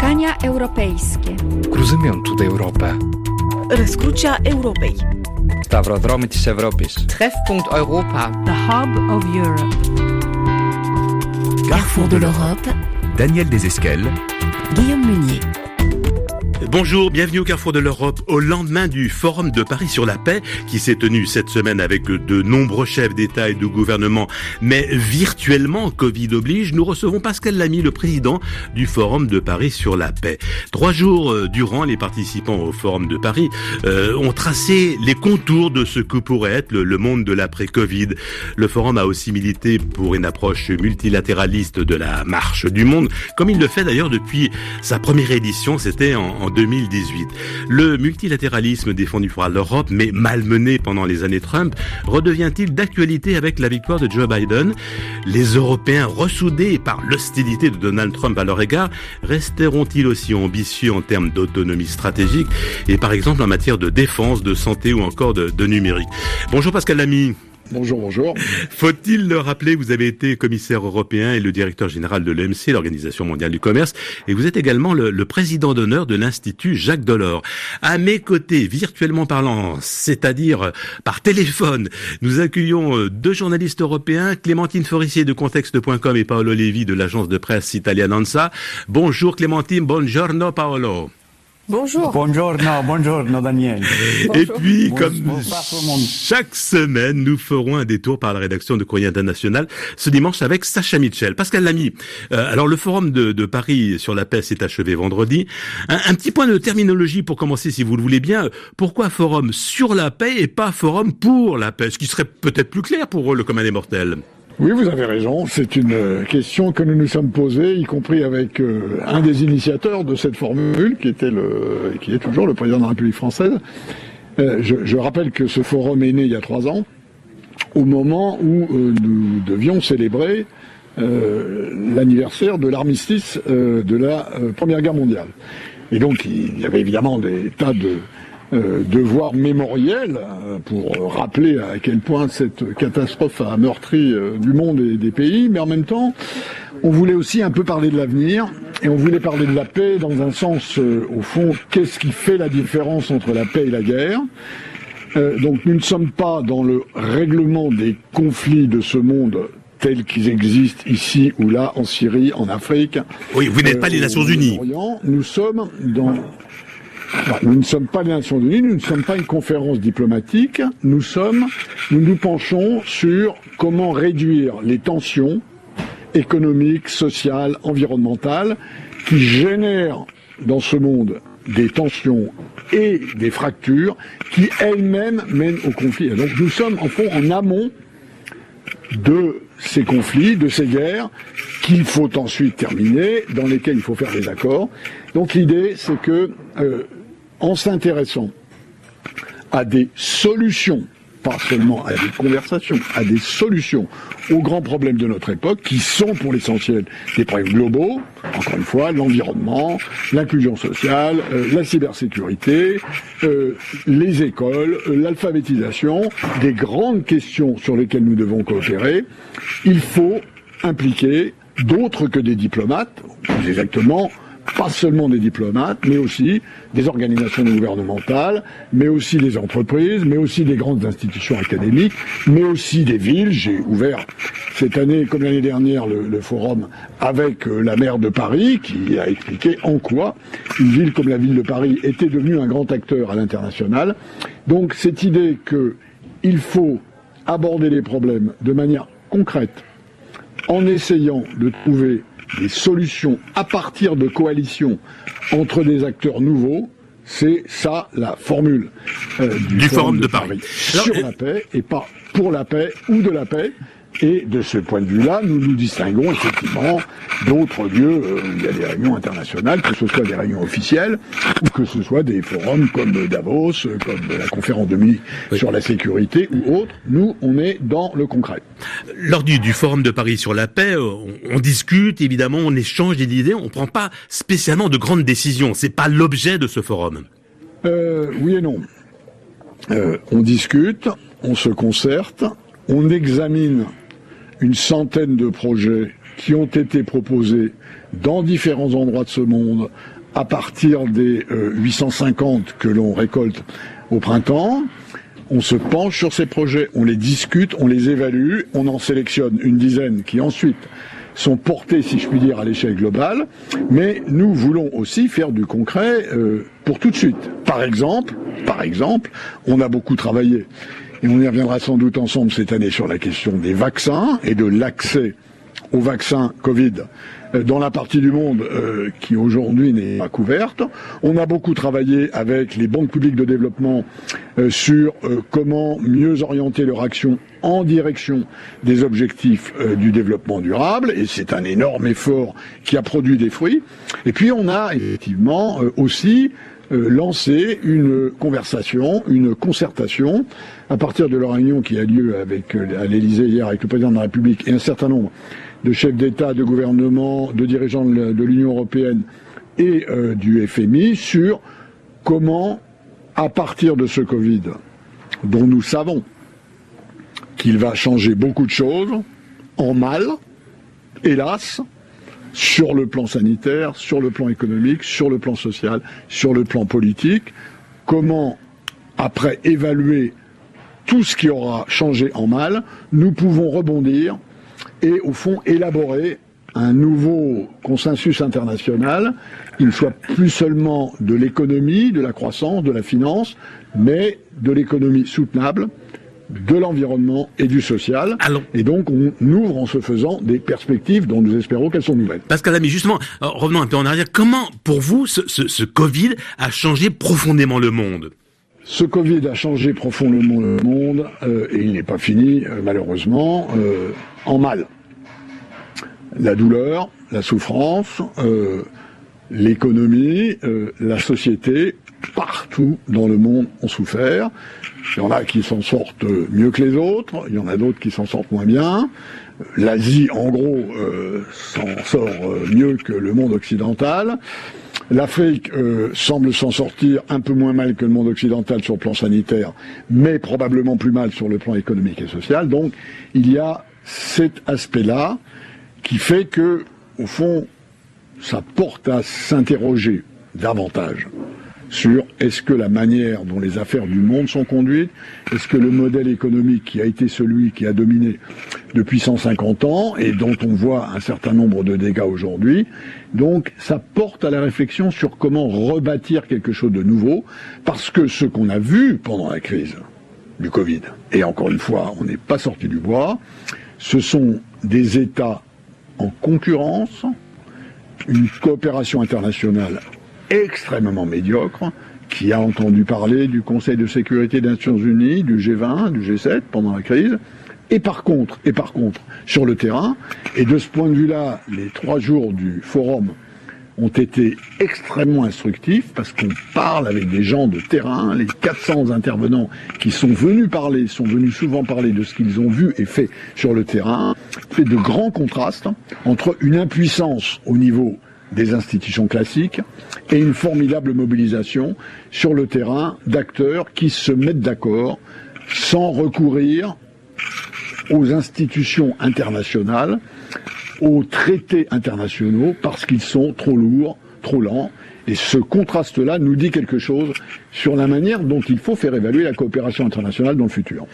Spotkania europejskie. Cruzamento da Europa. Răscrucea Europei. Stavrodromitis Europis. Treffpunkt Europa. The Hub of Europe. Carrefour de l'Europe. Daniel Desesquelles. Guillaume Meunier. Bonjour, bienvenue au Carrefour de l'Europe. Au lendemain du Forum de Paris sur la paix, qui s'est tenu cette semaine avec de nombreux chefs d'État et de gouvernement, mais virtuellement, Covid oblige, nous recevons Pascal Lamy, le président du Forum de Paris sur la paix. Trois jours euh, durant, les participants au Forum de Paris euh, ont tracé les contours de ce que pourrait être le, monde de l'après-Covid. Le Forum a aussi milité pour une approche multilatéraliste de la marche du monde, comme il le fait d'ailleurs depuis sa première édition, c'était en, en 2018. Le multilatéralisme défendu par l'Europe, mais malmené pendant les années Trump, redevient-il d'actualité avec la victoire de Joe Biden? Les Européens, ressoudés par l'hostilité de Donald Trump à leur égard, resteront-ils aussi ambitieux en termes d'autonomie stratégique et par exemple en matière de défense, de santé ou encore de, de numérique? Bonjour Pascal Lamy. Bonjour, bonjour. Faut-il le rappeler, vous avez été commissaire européen et le directeur général de l'OMC, l'Organisation mondiale du commerce, et vous êtes également le, président d'honneur de l'Institut Jacques Delors. À mes côtés, virtuellement parlant, c'est-à-dire par téléphone, nous accueillons deux journalistes européens, Clémentine Forissier de Contexte.com et Paolo Levi de l'agence de presse italienne ANSA. Bonjour Clémentine, buongiorno Paolo. Bonjour. Buongiorno, buongiorno Daniel. Et puis, comme Bonsoir chaque semaine, nous ferons un détour par la rédaction de Courrier International ce dimanche avec Sacha Mitchell. Pascal Lamy, euh, alors le forum de, de Paris sur la paix s'est achevé vendredi. Un, un petit point de terminologie pour commencer, si vous le voulez bien. Pourquoi forum sur la paix et pas forum pour la paix? Ce qui serait peut-être plus clair pour le commun des mortels. Oui, vous avez raison. C'est une euh, question que nous nous sommes posée, y compris avec euh, un des initiateurs de cette formule, qui était le, qui est toujours le président de la République française. Euh, je, rappelle que ce forum est né il y a trois ans, au moment où nous devions célébrer l'anniversaire de l'armistice de la Première Guerre mondiale. Et donc, il y avait évidemment des tas de euh, devoirs mémoriels euh, pour rappeler à quel point cette catastrophe a meurtri euh, du monde et des pays, mais en même temps, on voulait aussi un peu parler de l'avenir et on voulait parler de la paix dans un sens, au fond, qu'est-ce qui fait la différence entre la paix et la guerre Euh, Donc nous ne sommes pas dans le règlement des conflits de ce monde tels qu'ils existent ici ou là, en Syrie, en Afrique. Oui, vous n'êtes pas les Nations Unies. Nous sommes dans nous ne sommes pas les Nations Unies, nous ne sommes pas une conférence diplomatique, nous sommes, nous nous penchons sur comment réduire les tensions économiques, sociales, environnementales qui génèrent dans ce monde des tensions et des fractures qui elles-mêmes mènent au conflit. Et donc nous sommes en fond en amont de ces conflits, de ces guerres, qu'il faut ensuite terminer, dans lesquels il faut faire des accords. Donc l'idée, c'est que, euh, en s'intéressant à des solutions, pas seulement à des conversations, à des solutions aux grands problèmes de notre époque, qui sont pour l'essentiel des problèmes globaux, encore une fois, l'environnement, l'inclusion sociale, euh, la cybersécurité, euh, les écoles, euh, l'alphabétisation, des grandes questions sur lesquelles nous devons coopérer, il faut impliquer d'autres que des diplomates, plus exactement, pas seulement des diplomates, mais aussi des organisations gouvernementales, mais aussi des entreprises, mais aussi des grandes institutions académiques, mais aussi des villes. J'ai ouvert cette année, comme l'année dernière, le, le forum avec euh, la maire de Paris, qui a expliqué en quoi une ville comme la ville de Paris était devenue un grand acteur à l'international. Donc cette idée qu'il faut aborder les problèmes de manière concrète, en essayant de trouver des solutions à partir de coalitions entre des acteurs nouveaux, c'est ça la formule euh, du, Du Forum de Paris. Alors, sur euh, la paix et pas pour la paix ou de la paix. Et de ce point de vue-là, nous nous distinguons effectivement d'autres lieux euh, où il y a des réunions internationales, que ce soit des réunions officielles ou que ce soit des forums comme Davos, euh, comme la conférence de Munich sur la sécurité ou autres. Nous, on est dans le concret. Lors du, du forum de Paris sur la paix, euh, on, on discute évidemment, on échange des idées, on prend pas spécialement de grandes décisions. C'est pas l'objet de ce forum. Euh, oui et non. Euh, on discute, on se concerte, on examine une centaine de projets qui ont été proposés dans différents endroits de ce monde à partir des 850 que l'on récolte au printemps. On se penche sur ces projets, on les discute, on les évalue, on en sélectionne une dizaine qui ensuite sont portés, si je puis dire, à l'échelle globale, mais nous voulons aussi faire du concret euh, pour tout de suite. Par exemple, par exemple, on a beaucoup travaillé, et on y reviendra sans doute ensemble cette année sur la question des vaccins et de l'accès aux vaccins Covid euh, dans la partie du monde euh, qui aujourd'hui n'est pas couverte. On a beaucoup travaillé avec les banques publiques de développement euh, sur comment mieux orienter leur action en direction des objectifs du développement durable, et c'est un énorme effort qui a produit des fruits. Et puis on a effectivement aussi lancé une conversation, une concertation, à partir de la réunion qui a lieu avec, à l'Élysée hier avec le président de la République et un certain nombre de chefs d'État, de gouvernement, de dirigeants de l'Union européenne et euh, du FMI sur comment, à partir de ce Covid, dont nous savons qu'il va changer beaucoup de choses, en mal, hélas, sur le plan sanitaire, sur le plan économique, sur le plan social, sur le plan politique, comment, après évaluer tout ce qui aura changé en mal, nous pouvons rebondir et au fond élaborer un nouveau consensus international qui ne soit plus seulement de l'économie, de la croissance, de la finance, mais de l'économie soutenable, de l'environnement et du social. Et donc, on ouvre en se faisant des perspectives dont nous espérons qu'elles sont nouvelles. Pascal Ami, justement, revenons un peu en arrière. Comment, pour vous, ce, ce, Covid a changé profondément le monde? Ce Covid a changé profondément le monde euh, et il n'est pas fini, euh, malheureusement, euh, en mal la douleur, la souffrance, euh, l'économie, euh, la société, partout dans le monde ont souffert. Il y en a qui s'en sortent mieux que les autres, il y en a d'autres qui s'en sortent moins bien. L'Asie, en gros, euh, s'en sort mieux que le monde occidental. L'Afrique semble s'en sortir un peu moins mal que le monde occidental sur le plan sanitaire, mais probablement plus mal sur le plan économique et social. Donc, il y a cet aspect-là qui fait que, au fond, ça porte à s'interroger davantage sur est-ce que la manière dont les affaires du monde sont conduites, est-ce que le modèle économique qui a été celui qui a dominé depuis 150 ans et dont on voit un certain nombre de dégâts aujourd'hui, donc ça porte à la réflexion sur comment rebâtir quelque chose de nouveau, parce que ce qu'on a vu pendant la crise du Covid, et encore une fois, on n'est pas sorti du bois, ce sont des États en concurrence, une coopération internationale extrêmement médiocre, qui a entendu parler du Conseil de sécurité des Nations Unies, du G20, du G7 pendant la crise. Et par contre, et par contre, sur le terrain, et de ce point de vue-là, les trois jours du forum ont été extrêmement instructifs parce qu'on parle avec des gens de terrain, les 400 intervenants qui sont venus parler, sont venus souvent parler de ce qu'ils ont vu et fait sur le terrain, fait de grands contrastes entre une impuissance au niveau des institutions classiques et une formidable mobilisation sur le terrain d'acteurs qui se mettent d'accord sans recourir aux institutions internationales aux traités internationaux parce qu'ils sont trop lourds, trop lents. Et ce contraste-là nous dit quelque chose sur la manière dont il faut faire évaluer la coopération internationale dans le futur.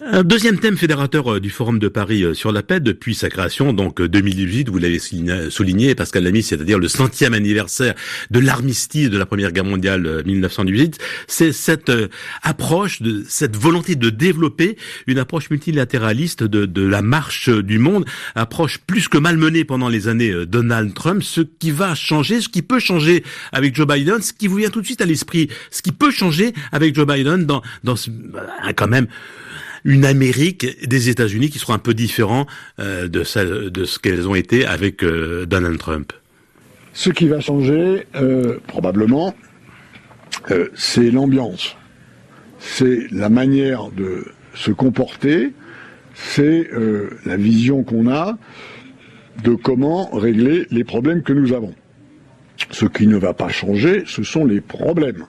Un deuxième thème fédérateur euh, du Forum de Paris euh, sur la paix depuis sa création, donc 2018, euh, vous l'avez souligné, Pascal Lamy, c'est-à-dire le centième anniversaire de l'armistice de la Première Guerre mondiale 1918, c'est cette approche, de cette volonté de développer une approche multilatéraliste de, de la marche du monde, approche plus que malmenée pendant les années Donald Trump, ce qui va changer, ce qui peut changer avec Joe Biden, ce qui vous vient tout de suite à l'esprit, ce qui peut changer avec Joe Biden dans, dans ce, quand même une Amérique des États-Unis qui sera un peu différent euh, de, ce qu'elles ont été avec euh, Donald Trump Ce qui va changer, euh, probablement, c'est l'ambiance. C'est la manière de se comporter, c'est la vision qu'on a de comment régler les problèmes que nous avons. Ce qui ne va pas changer, ce sont les problèmes.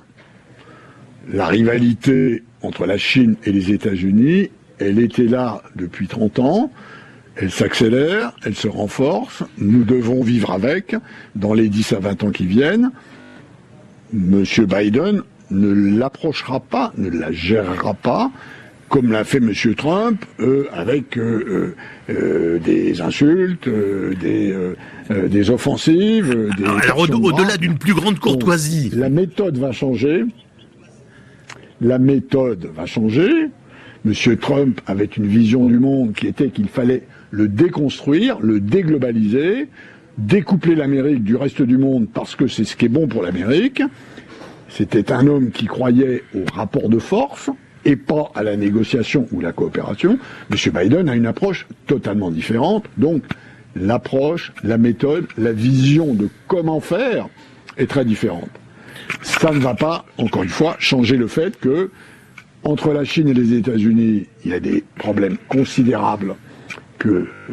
La rivalité entre la Chine et les États-Unis, elle était là depuis 30 ans, Elle s'accélère, elle se renforce, nous devons vivre avec dans les 10 à 20 ans qui viennent. Monsieur Biden ne l'approchera pas, ne la gérera pas, comme l'a fait M. Trump, euh, avec euh, euh, des insultes, des, des offensives. Des alors, au-delà d'une plus grande courtoisie. la méthode va changer. La méthode va changer. M. Trump avait une vision du monde qui était qu'il fallait le déconstruire, le déglobaliser, découpler l'Amérique du reste du monde parce que c'est ce qui est bon pour l'Amérique. C'était un homme qui croyait au rapport de force et pas à la négociation ou la coopération. M. Biden a une approche totalement différente. Donc, l'approche, la méthode, la vision de comment faire est très différente. Ça ne va pas, encore une fois, changer le fait que entre la Chine et les États-Unis, il y a des problèmes considérables qui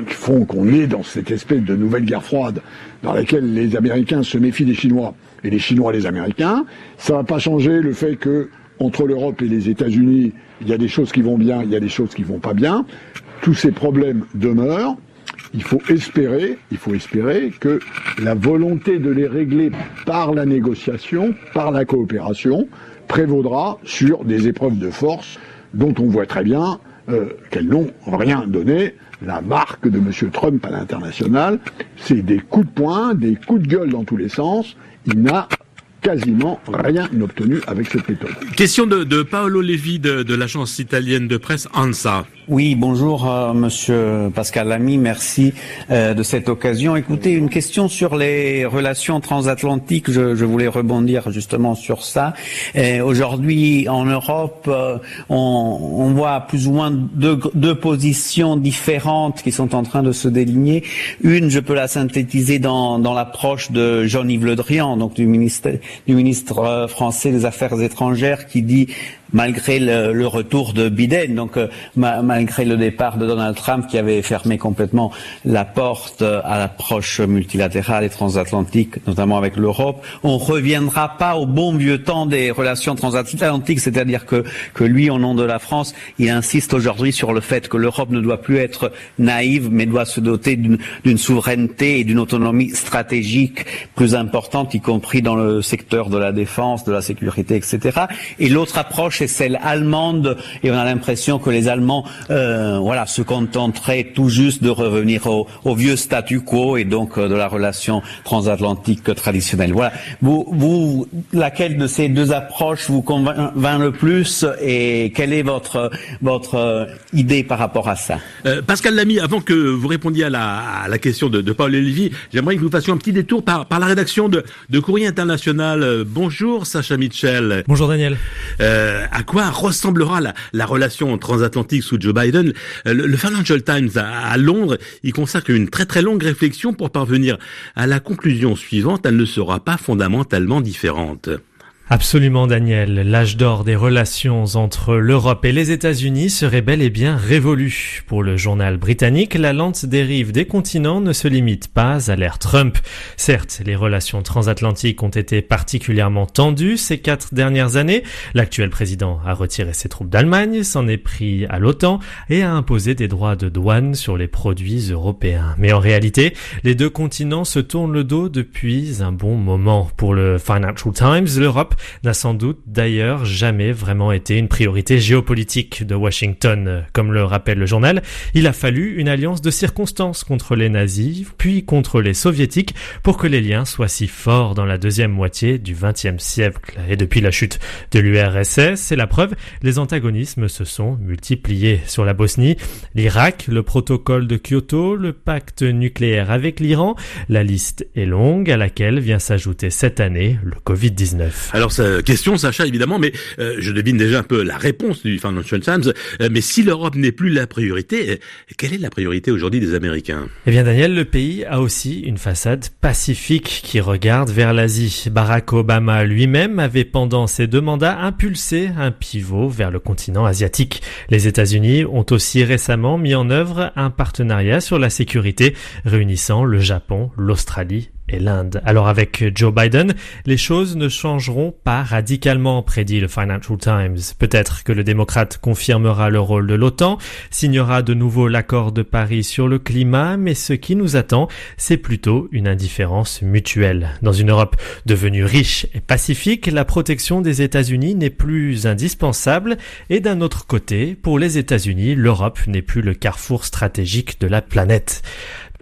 font qu'on est dans cette espèce de nouvelle guerre froide dans laquelle les Américains se méfient des Chinois et les Chinois les Américains. Ça ne va pas changer le fait que entre l'Europe et les États-Unis, il y a des choses qui vont bien, il y a des choses qui vont pas bien. Tous ces problèmes demeurent. Il faut espérer, il faut espérer que la volonté de les régler par la négociation, par la coopération, prévaudra sur des épreuves de force dont on voit très bien euh, qu'elles n'ont rien donné. La marque de M. Trump à l'international, c'est des coups de poing, des coups de gueule dans tous les sens. Il n'a quasiment rien obtenu avec cette méthode. Question de, Paolo Levi de l'agence italienne de presse ANSA. Oui, bonjour euh, Monsieur Pascal Lamy, merci euh, de cette occasion. Écoutez, une question sur les relations transatlantiques. Je, voulais rebondir justement sur ça. Aujourd'hui, en Europe, euh, on, voit plus ou moins deux, positions différentes qui sont en train de se déligner. Une, je peux la synthétiser dans, dans l'approche de Jean-Yves Le Drian, donc du ministère du ministre euh, français des Affaires étrangères qui dit malgré le, retour de Biden, donc euh, malgré le départ de Donald Trump qui avait fermé complètement la porte euh, à l'approche multilatérale et transatlantique, notamment avec l'Europe, on reviendra pas au bon vieux temps des relations transatlantiques, c'est-à-dire que, que lui, au nom de la France, il insiste aujourd'hui sur le fait que l'Europe ne doit plus être naïve, mais doit se doter d'une souveraineté et d'une autonomie stratégique plus importante, y compris dans le secteur de la défense, de la sécurité, etc. Et l'autre approche c'est celle allemande et on a l'impression que les Allemands euh, voilà, se contenteraient tout juste de revenir au, au vieux statu quo et donc euh, de la relation transatlantique traditionnelle. Voilà. Vous, vous, laquelle de ces deux approches vous convainc le plus et quelle est votre, votre euh, idée par rapport à ça? Euh, Pascal Lamy, avant que vous répondiez à la, à la question de, de Paul Lévy, j'aimerais que vous fassions un petit détour par, par la rédaction de, de Courrier International. Bonjour Sacha Mitchell. Bonjour Daniel. Euh, à quoi ressemblera la, la, relation transatlantique sous Joe Biden. Euh, le, Financial Times à, à, Londres, il consacre une très très longue réflexion pour parvenir à la conclusion suivante, elle ne sera pas fondamentalement différente. Absolument Daniel, l'âge d'or des relations entre l'Europe et les États-Unis serait bel et bien révolu. Pour le journal britannique, la lente dérive des continents ne se limite pas à l'ère Trump. Certes, les relations transatlantiques ont été particulièrement tendues ces quatre dernières années. L'actuel président a retiré ses troupes d'Allemagne, s'en est pris à l'OTAN et a imposé des droits de douane sur les produits européens. Mais en réalité, les deux continents se tournent le dos depuis un bon moment. Pour le Financial Times, l'Europe n'a sans doute d'ailleurs jamais vraiment été une priorité géopolitique de Washington. Comme le rappelle le journal, il a fallu une alliance de circonstances contre les nazis, puis contre les soviétiques, pour que les liens soient si forts dans la deuxième moitié du XXe siècle. Et depuis la chute de l'URSS, c'est la preuve, les antagonismes se sont multipliés sur la Bosnie, l'Irak, le protocole de Kyoto, le pacte nucléaire avec l'Iran. La liste est longue à laquelle vient s'ajouter cette année le Covid-19. Alors, question, Sacha, évidemment, mais euh, je devine déjà un peu la réponse du Financial Times. Euh, mais si l'Europe n'est plus la priorité, euh, quelle est la priorité aujourd'hui des Américains? Eh bien, Daniel, le pays a aussi une façade pacifique qui regarde vers l'Asie. Barack Obama lui-même avait, pendant ses deux mandats, impulsé un pivot vers le continent asiatique. Les États-Unis ont aussi récemment mis en œuvre un partenariat sur la sécurité réunissant le Japon, l'Australie et l'Inde. Alors avec Joe Biden, les choses ne changeront pas radicalement, prédit le Financial Times. Peut-être que le démocrate confirmera le rôle de l'OTAN, signera de nouveau l'accord de Paris sur le climat, mais ce qui nous attend, c'est plutôt une indifférence mutuelle. Dans une Europe devenue riche et pacifique, la protection des États-Unis n'est plus indispensable et d'un autre côté, pour les États-Unis, l'Europe n'est plus le carrefour stratégique de la planète.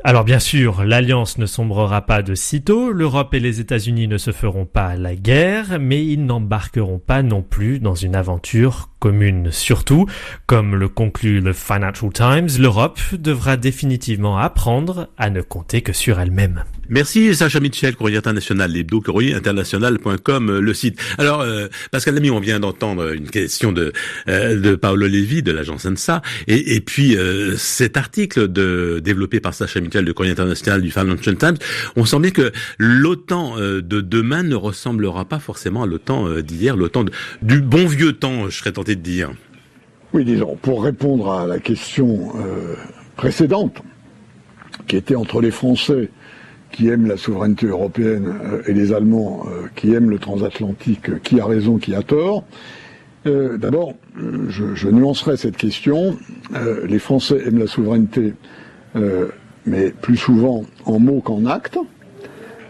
Alors bien sûr, l'alliance ne sombrera pas de sitôt, l'Europe et les États-Unis ne se feront pas la guerre, mais ils n'embarqueront pas non plus dans une aventure commune. Surtout, comme le conclut le Financial Times, l'Europe devra définitivement apprendre à ne compter que sur elle-même. Merci Sacha Mitchell, courrier international, l'hebdo international.com, euh, le site. Alors, euh, Pascal Lamy, on vient d'entendre une question de euh, de Paolo Levi de l'agence ANSA, et, et puis euh, cet article de développé par Sacha Mitchell de courrier international du Financial Times, on sent bien que l'OTAN de demain ne ressemblera pas forcément à l'OTAN d'hier, l'OTAN du bon vieux temps, je serais tenté de dire. Oui, disons, pour répondre à la question précédente, qui était entre les Français qui aiment la souveraineté européenne euh, et les Allemands euh, qui aiment le transatlantique, euh, qui a raison, qui a tort. D'abord, je, je, nuancerai cette question. les Français aiment la souveraineté, mais plus souvent en mots qu'en actes.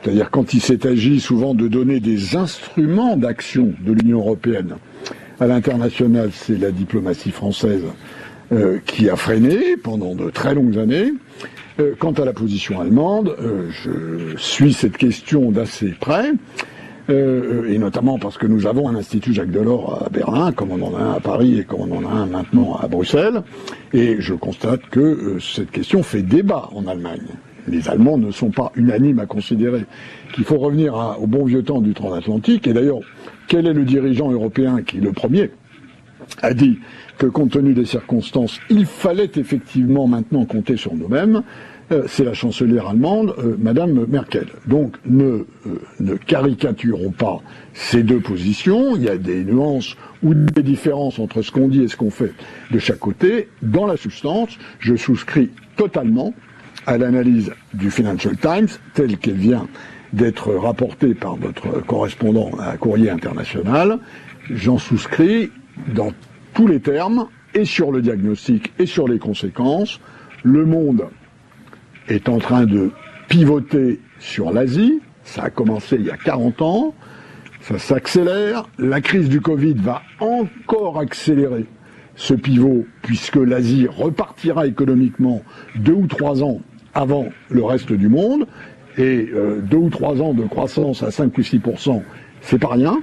C'est-à-dire quand il s'est agi souvent de donner des instruments d'action de l'Union européenne à l'international, c'est la diplomatie française qui a freiné pendant de très longues années. Euh, quant à la position allemande, euh, je suis cette question d'assez près. Euh, et notamment parce que nous avons un institut Jacques Delors à Berlin, comme on en a un à Paris et comme on en a un maintenant à Bruxelles, et je constate que cette question fait débat en Allemagne. Les Allemands ne sont pas unanimes à considérer qu'il faut revenir au bon vieux temps du transatlantique, et d'ailleurs, quel est le dirigeant européen qui, le premier, a dit que compte tenu des circonstances, il fallait effectivement maintenant compter sur nous-mêmes, euh, c'est la chancelière allemande, euh, Madame Merkel. Donc ne, euh, ne caricaturons pas ces deux positions. Il y a des nuances ou des différences entre ce qu'on dit et ce qu'on fait de chaque côté. Dans la substance, je souscris totalement à l'analyse du Financial Times telle qu'elle vient d'être rapportée par notre correspondant à Courrier International. J'en souscris dans tous les termes, et sur le diagnostic et sur les conséquences. Le monde est en train de pivoter sur l'Asie. Ça a commencé il y a 40 ans. Ça s'accélère. La crise du Covid va encore accélérer ce pivot puisque l'Asie repartira économiquement deux ou trois ans avant le reste du monde. Et euh, deux ou trois ans de croissance à 5 ou 6 c'est pas rien.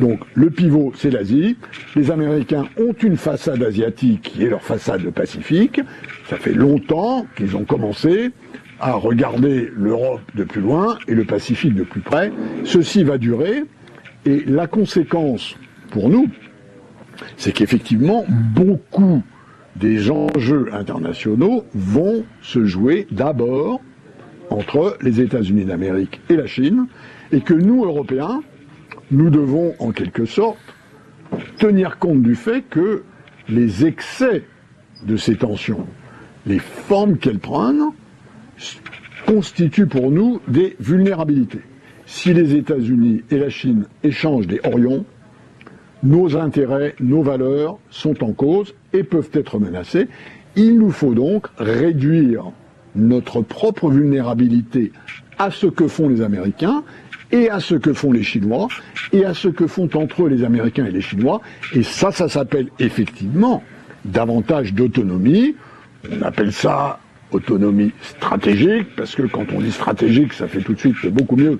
Donc le pivot, c'est l'Asie. Les Américains ont une façade asiatique qui est leur façade Pacifique. Ça fait longtemps qu'ils ont commencé à regarder l'Europe de plus loin et le Pacifique de plus près. Ceci va durer et la conséquence pour nous, c'est qu'effectivement, beaucoup des enjeux internationaux vont se jouer d'abord entre les États-Unis d'Amérique et la Chine, et que nous, Européens, nous devons en quelque sorte tenir compte du fait que les excès de ces tensions, les formes qu'elles prennent, constituent pour nous des vulnérabilités. Si les États-Unis et la Chine échangent des orions, nos intérêts, nos valeurs sont en cause et peuvent être menacés. Il nous faut donc réduire notre propre vulnérabilité à ce que font les Américains et à ce que font les Chinois, et à ce que font entre eux les Américains et les Chinois. Et ça, ça s'appelle effectivement davantage d'autonomie. On appelle ça autonomie stratégique, parce que quand on dit stratégique, ça fait tout de suite beaucoup mieux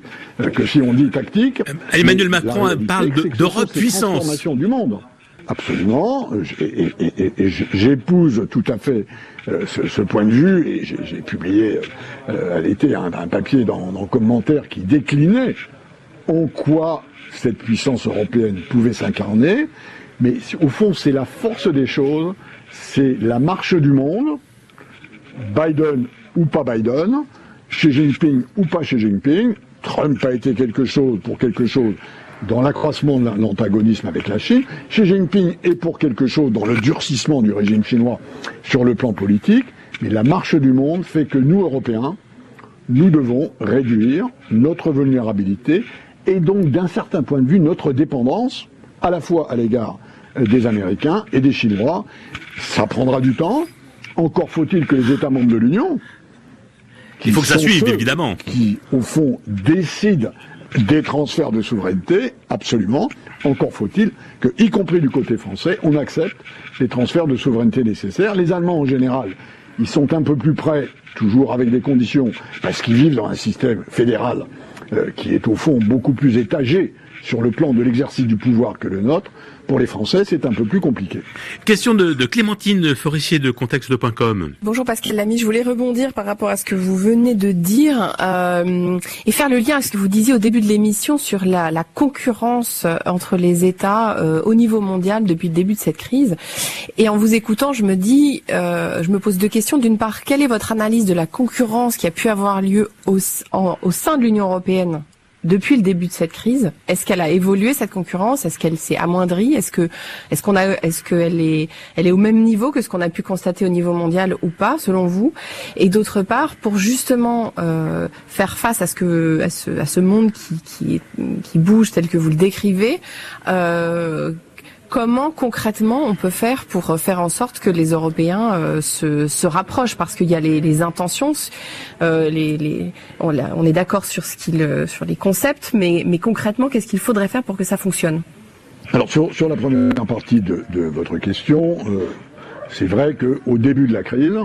que si on dit tactique. Euh, Emmanuel Macron parle d'Europe puissance. Transformation du monde. Absolument, j'épouse tout à fait euh, ce, point de vue, et j'ai publié euh, à l'été un, papier dans, dans commentaire qui déclinait en quoi cette puissance européenne pouvait s'incarner, mais au fond c'est la force des choses, c'est la marche du monde, Biden ou pas Biden, Xi Jinping ou pas Xi Jinping, Trump a été quelque chose pour quelque chose dans l'accroissement de l'antagonisme avec la Chine. Xi Jinping est pour quelque chose dans le durcissement du régime chinois sur le plan politique, mais la marche du monde fait que nous, Européens, nous devons réduire notre vulnérabilité et donc d'un certain point de vue notre dépendance à la fois à l'égard des Américains et des Chinois. Ça prendra du temps. Encore faut-il que les États membres de l'Union, il faut que ça suive, évidemment. Qui, au fond, décident des transferts de souveraineté, absolument. Encore faut-il que, y compris du côté français, on accepte les transferts de souveraineté nécessaires. Les Allemands, en général, ils sont un peu plus près, toujours avec des conditions, parce qu'ils vivent dans un système fédéral euh, qui est au fond beaucoup plus étagé sur le plan de l'exercice du pouvoir que le nôtre. Pour les Français, c'est un peu plus compliqué. Question de, de Clémentine Forissier de contexte.com. Bonjour Pascal Lamy, je voulais rebondir par rapport à ce que vous venez de dire euh, et faire le lien avec ce que vous disiez au début de l'émission sur la, la, concurrence entre les États euh, au niveau mondial depuis le début de cette crise. Et en vous écoutant, je me dis, euh, je me pose deux questions. D'une part, quelle est votre analyse de la concurrence qui a pu avoir lieu au, en, au sein de l'Union européenne? Depuis le début de cette crise Est-ce qu'elle a évolué cette concurrence? Est-ce qu'elle s'est amoindrie? Est-ce que est-ce qu'on a est-ce qu'elle est elle est au même niveau que ce qu'on a pu constater au niveau mondial ou pas selon vous? Et d'autre part, pour justement euh, faire face à ce que à ce, à ce monde qui qui, qui bouge tel que vous le décrivez. Euh, comment concrètement on peut faire pour faire en sorte que les Européens euh, se, rapprochent? Parce qu'il y a les, intentions, euh, on, est d'accord sur les concepts, mais, concrètement qu'est-ce qu'il faudrait faire pour que ça fonctionne? Alors sur, la première partie de, votre question, euh, c'est vrai qu'au début de la crise,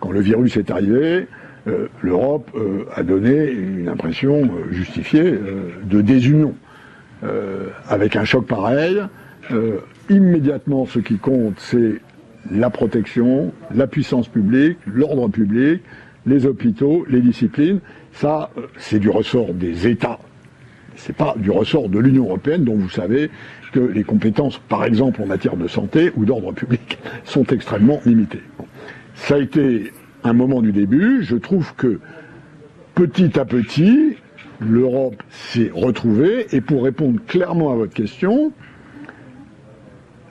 quand le virus est arrivé, euh, l'Europe euh, a donné une impression justifiée de désunion. avec un choc pareil, euh, immédiatement, ce qui compte, c'est la protection, la puissance publique, l'ordre public, les hôpitaux, les disciplines. Ça, euh, c'est du ressort des États. C'est pas du ressort de l'Union européenne, dont vous savez que les compétences, par exemple en matière de santé ou d'ordre public, sont extrêmement limitées. Ça a été un moment du début. Je trouve que petit à petit, l'Europe s'est retrouvée. Et pour répondre clairement à votre question,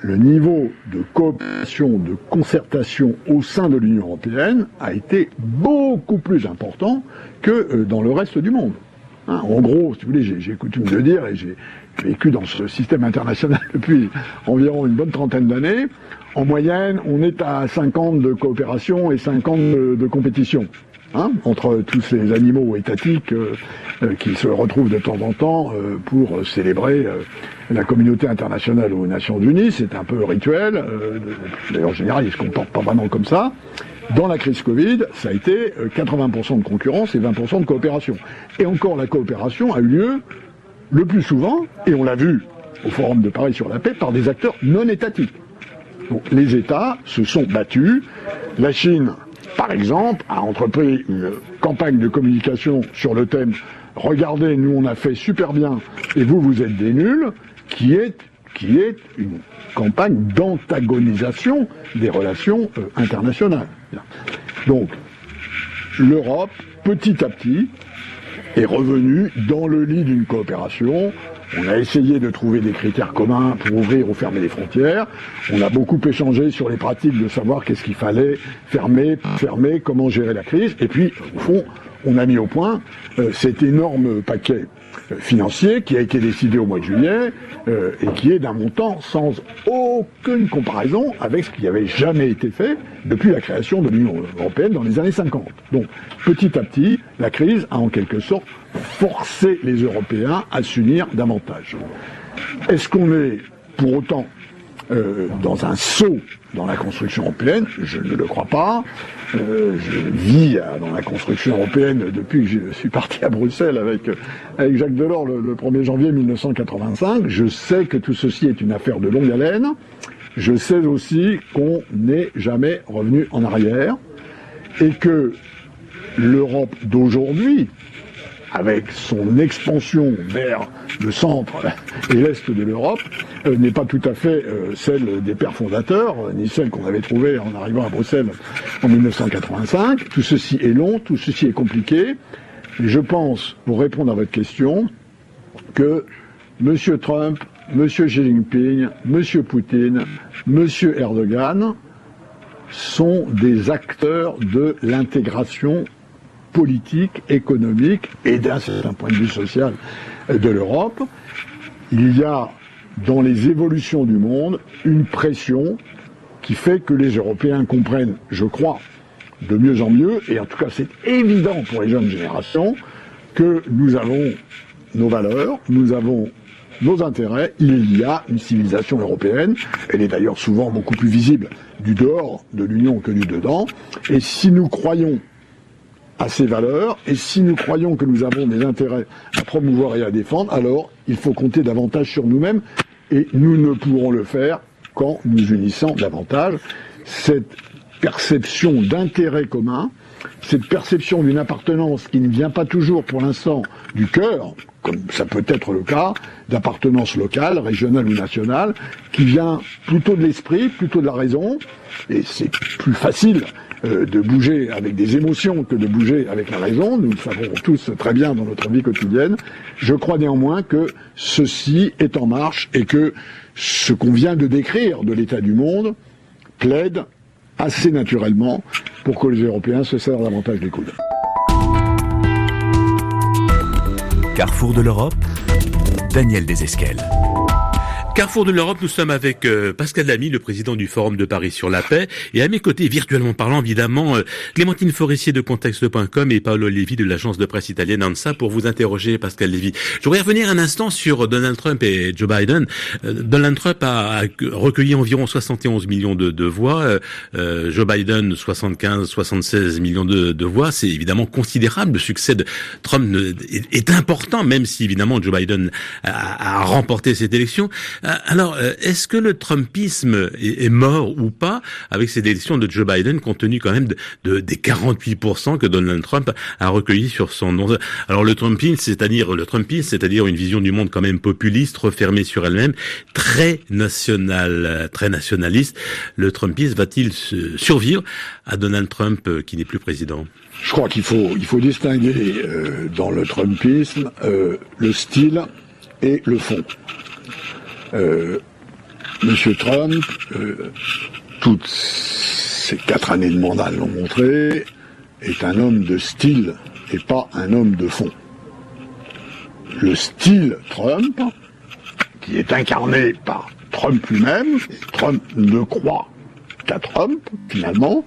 le niveau de coopération, de concertation au sein de l'Union européenne a été beaucoup plus important que euh, dans le reste du monde. Hein, en gros, si vous voulez, j'ai coutume de dire, et j'ai vécu dans ce système international depuis environ une bonne trentaine d'années, en moyenne, on est à 50 de coopération et 50 de, de compétition. Hein, entre tous ces animaux étatiques euh, euh, qui se retrouvent de temps en temps euh, pour célébrer la communauté internationale aux Nations Unies. C'est un peu rituel. D'ailleurs, en général, ils se comportent pas vraiment comme ça. Dans la crise Covid, ça a été 80% de concurrence et 20% de coopération. Et encore, la coopération a eu lieu le plus souvent, et on l'a vu au Forum de Paris sur la paix, par des acteurs non étatiques. Les États se sont battus. La Chine par exemple, a entrepris une campagne de communication sur le thème Regardez, nous on a fait super bien et vous vous êtes des nuls, qui est qui est une campagne d'antagonisation des relations euh, internationales. Donc, l'Europe, petit à petit, est revenue dans le lit d'une coopération on a essayé de trouver des critères communs pour ouvrir ou fermer les frontières. On a beaucoup échangé sur les pratiques de savoir qu'est-ce qu'il fallait fermer, fermer, comment gérer la crise. Et puis, au fond, on a mis au point euh, cet énorme paquet financier qui a été décidé au mois de juillet euh, et qui est d'un montant sans aucune comparaison avec ce qui n'avait jamais été fait depuis la création de l'Union européenne dans les années 50. Donc petit à petit, la crise a en quelque sorte forcé les Européens à s'unir davantage. Est-ce qu'on est pour autant euh, dans un saut dans la construction européenne, je ne le crois pas. Euh, je vis dans la construction européenne depuis que je suis parti à Bruxelles avec, avec Jacques Delors le, le 1er janvier 1985. Je sais que tout ceci est une affaire de longue haleine. Je sais aussi qu'on n'est jamais revenu en arrière et que l'Europe d'aujourd'hui, avec son expansion vers le centre et l'est de l'Europe, euh, n'est pas tout à fait euh, celle des pères fondateurs, euh, ni celle qu'on avait trouvée en arrivant à Bruxelles en 1985. Tout ceci est long, tout ceci est compliqué. Et je pense, pour répondre à votre question, que M. Trump, M. Xi Jinping, M. Poutine, M. Erdogan sont des acteurs de l'intégration politique, économique et d'un certain point de vue social de l'Europe. Il y a dans les évolutions du monde une pression qui fait que les Européens comprennent, je crois, de mieux en mieux, et en tout cas c'est évident pour les jeunes générations, que nous avons nos valeurs, nous avons nos intérêts, il y a une civilisation européenne, elle est d'ailleurs souvent beaucoup plus visible du dehors de l'Union que du dedans, et si nous croyons à ces valeurs, et si nous croyons que nous avons des intérêts à promouvoir et à défendre, alors il faut compter davantage sur nous-mêmes, et nous ne pourrons le faire qu'en nous unissant davantage. Cette perception d'intérêt commun, cette perception d'une appartenance qui ne vient pas toujours pour l'instant du cœur, comme ça peut être le cas, d'appartenance locale, régionale ou nationale, qui vient plutôt de l'esprit, plutôt de la raison, et c'est plus facile euh, de bouger avec des émotions que de bouger avec la raison, nous le savons tous très bien dans notre vie quotidienne. Je crois néanmoins que ceci est en marche et que ce qu'on vient de décrire de l'état du monde plaide assez naturellement pour que les Européens se serrent davantage les coudes. Carrefour de l'Europe, Daniel Desesquelles. Carrefour de l'Europe, nous sommes avec euh, Pascal Lamy, le président du Forum de Paris sur la paix, et à mes côtés, virtuellement parlant, évidemment, euh, Clémentine Forestier de Contexte.com et Paolo Levi de l'agence de presse italienne ANSA pour vous interroger, Pascal Lévy. Je voudrais revenir un instant sur Donald Trump et Joe Biden. Euh, Donald Trump a, recueilli environ 71 millions de, voix, Joe Biden 75, 76 millions de, voix. C'est évidemment considérable. Le succès de Trump est, important, même si évidemment Joe Biden a, a remporté cette élection. Euh, alors, euh, est-ce que le Trumpisme est, mort ou pas avec cette élection de Joe Biden, compte tenu quand même de, des 48% que Donald Trump a recueilli sur son nom? Alors, le Trumpisme, c'est-à-dire le Trumpisme, c'est-à-dire une vision du monde quand même populiste, refermée sur elle-même, très national, très nationaliste. Le Trumpisme va-t-il survivre à Donald Trump euh, qui n'est plus président? Je crois qu'il faut, il faut distinguer dans le Trumpisme le style et le fond. Euh, Monsieur Trump, euh, toutes ces quatre années de mandat l'ont montré, est un homme de style et pas un homme de fond. Le style Trump, qui est incarné par Trump lui-même, Trump ne croit qu'à Trump, finalement,